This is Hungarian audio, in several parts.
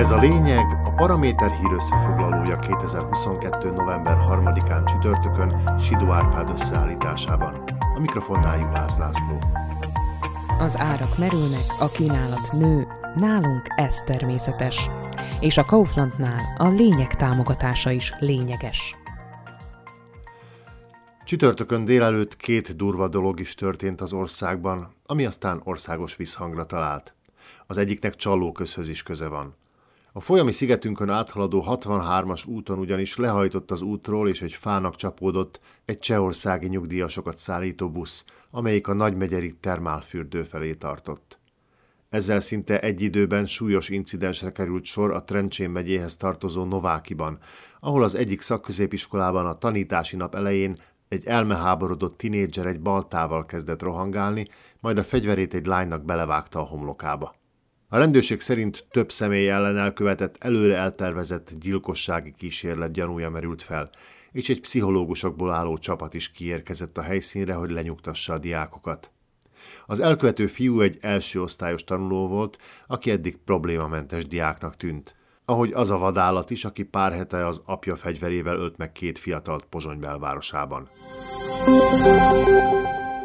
Ez a lényeg a Paraméter hír összefoglalója 2022. november 3-án csütörtökön Sidó Árpád összeállításában. A mikrofonnál Juhász László. Az árak merülnek, a kínálat nő, nálunk ez természetes. És a Kauflandnál a lényeg támogatása is lényeges. Csütörtökön délelőtt két durva dolog is történt az országban, ami aztán országos visszhangra talált. Az egyiknek Csallóközhöz is köze van. A folyami szigetünkön áthaladó 63-as úton ugyanis lehajtott az útról, és egy fának csapódott egy csehországi nyugdíjasokat szállító busz, amelyik a nagymegyeri termálfürdő felé tartott. Ezzel szinte egy időben súlyos incidensre került sor a Trencsén megyéhez tartozó Novákiban, ahol az egyik szakközépiskolában a tanítási nap elején egy elmeháborodott tinédzser egy baltával kezdett rohangálni, majd a fegyverét egy lánynak belevágta a homlokába. A rendőrség szerint több személy ellen elkövetett előre eltervezett gyilkossági kísérlet gyanúja merült fel, és egy pszichológusokból álló csapat is kiérkezett a helyszínre, hogy lenyugtassa a diákokat. Az elkövető fiú egy első osztályos tanuló volt, aki eddig problémamentes diáknak tűnt. Ahogy az a vadállat is, aki pár hete az apja fegyverével ölt meg két fiatalt Pozsony belvárosában.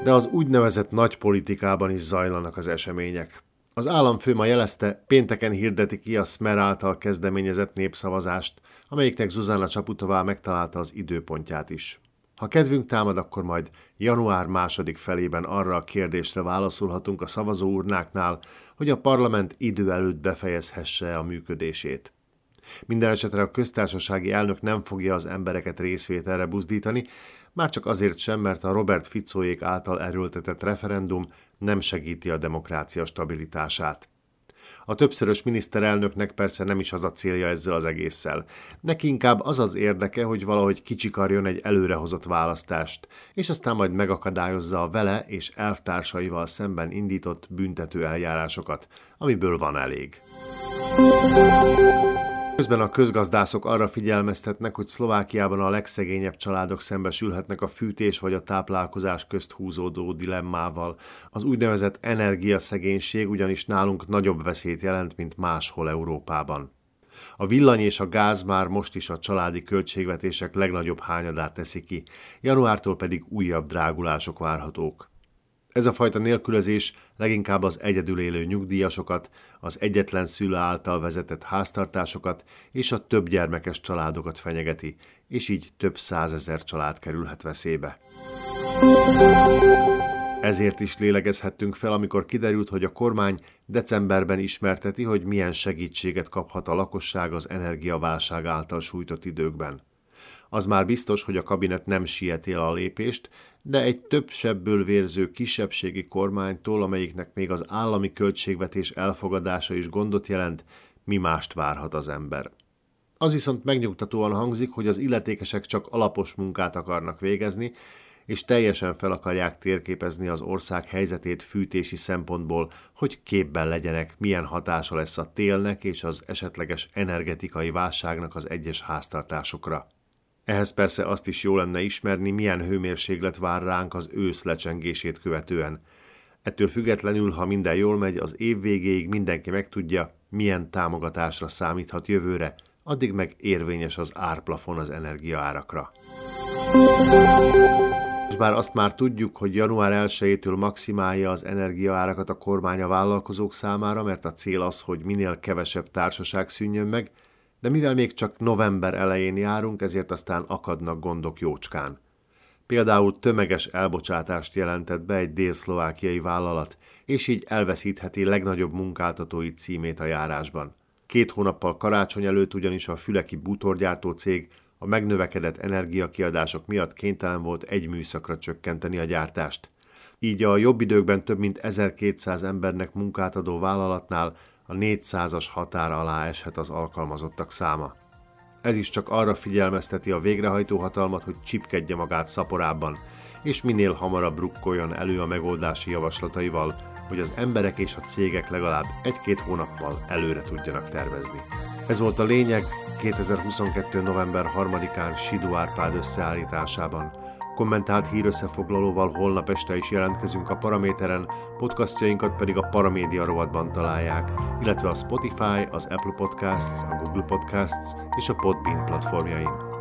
De az úgynevezett nagy politikában is zajlanak az események. Az államfő ma jelezte, pénteken hirdeti ki a Smer által kezdeményezett népszavazást, amelyiknek Zuzana Csaputová megtalálta az időpontját is. Ha kedvünk támad, akkor majd január második felében arra a kérdésre válaszolhatunk a szavazóurnáknál, hogy a parlament idő előtt befejezhesse a működését. Minden esetre a köztársasági elnök nem fogja az embereket részvételre buzdítani, már csak azért sem, mert a Robert Ficóék által erőltetett referendum nem segíti a demokrácia stabilitását. A többszörös miniszterelnöknek persze nem is az a célja ezzel az egésszel. Neki inkább az az érdeke, hogy valahogy kicsikarjon egy előrehozott választást, és aztán majd megakadályozza a vele és elvtársaival szemben indított büntető eljárásokat, amiből van elég. Közben a közgazdászok arra figyelmeztetnek, hogy Szlovákiában a legszegényebb családok szembesülhetnek a fűtés vagy a táplálkozás közt húzódó dilemmával. Az úgynevezett energiaszegénység ugyanis nálunk nagyobb veszélyt jelent, mint máshol Európában. A villany és a gáz már most is a családi költségvetések legnagyobb hányadát teszi ki, januártól pedig újabb drágulások várhatók. Ez a fajta nélkülözés leginkább az egyedül élő nyugdíjasokat, az egyetlen szülő által vezetett háztartásokat és a több gyermekes családokat fenyegeti, és így több százezer család kerülhet veszélybe. Ezért is lélegezhettünk fel, amikor kiderült, hogy a kormány decemberben ismerteti, hogy milyen segítséget kaphat a lakosság az energiaválság által sújtott időkben. Az már biztos, hogy a kabinet nem sieti el a lépést, de egy több sebből vérző kisebbségi kormánytól, amelyiknek még az állami költségvetés elfogadása is gondot jelent, mi mást várhat az ember. Az viszont megnyugtatóan hangzik, hogy az illetékesek csak alapos munkát akarnak végezni, és teljesen fel akarják térképezni az ország helyzetét fűtési szempontból, hogy képben legyenek, milyen hatása lesz a télnek és az esetleges energetikai válságnak az egyes háztartásokra. Ehhez persze azt is jó lenne ismerni, milyen hőmérséklet vár ránk az ősz lecsengését követően. Ettől függetlenül, ha minden jól megy, az év végéig mindenki megtudja, milyen támogatásra számíthat jövőre, addig meg érvényes az árplafon az energiaárakra. És bár azt már tudjuk, hogy január 1-től maximálja az energiaárakat a kormány a vállalkozók számára, mert a cél az, hogy minél kevesebb társaság szűnjön meg, de mivel még csak november elején járunk, ezért aztán akadnak gondok jócskán. Például tömeges elbocsátást jelentett be egy délszlovákiai vállalat, és így elveszítheti legnagyobb munkáltatói címét a járásban. Két hónappal karácsony előtt ugyanis a füleki bútorgyártó cég a megnövekedett energiakiadások miatt kénytelen volt egy műszakra csökkenteni a gyártást. Így a jobb időkben több mint 1200 embernek munkát adó vállalatnál a 400-as határ alá eshet az alkalmazottak száma. Ez is csak arra figyelmezteti a végrehajtó hatalmat, hogy csipkedje magát szaporában, és minél hamarabb rukkoljon elő a megoldási javaslataival, hogy az emberek és a cégek legalább egy-két hónappal előre tudjanak tervezni. Ez volt a lényeg 2022. november 3-án Sidó Árpád összeállításában. Kommentált hírösszefoglalóval holnap este is jelentkezünk a Paraméteren, podcastjainkat pedig a Paramédia rovatban találják, illetve a Spotify, az Apple Podcasts, a Google Podcasts és a Podbean platformjain.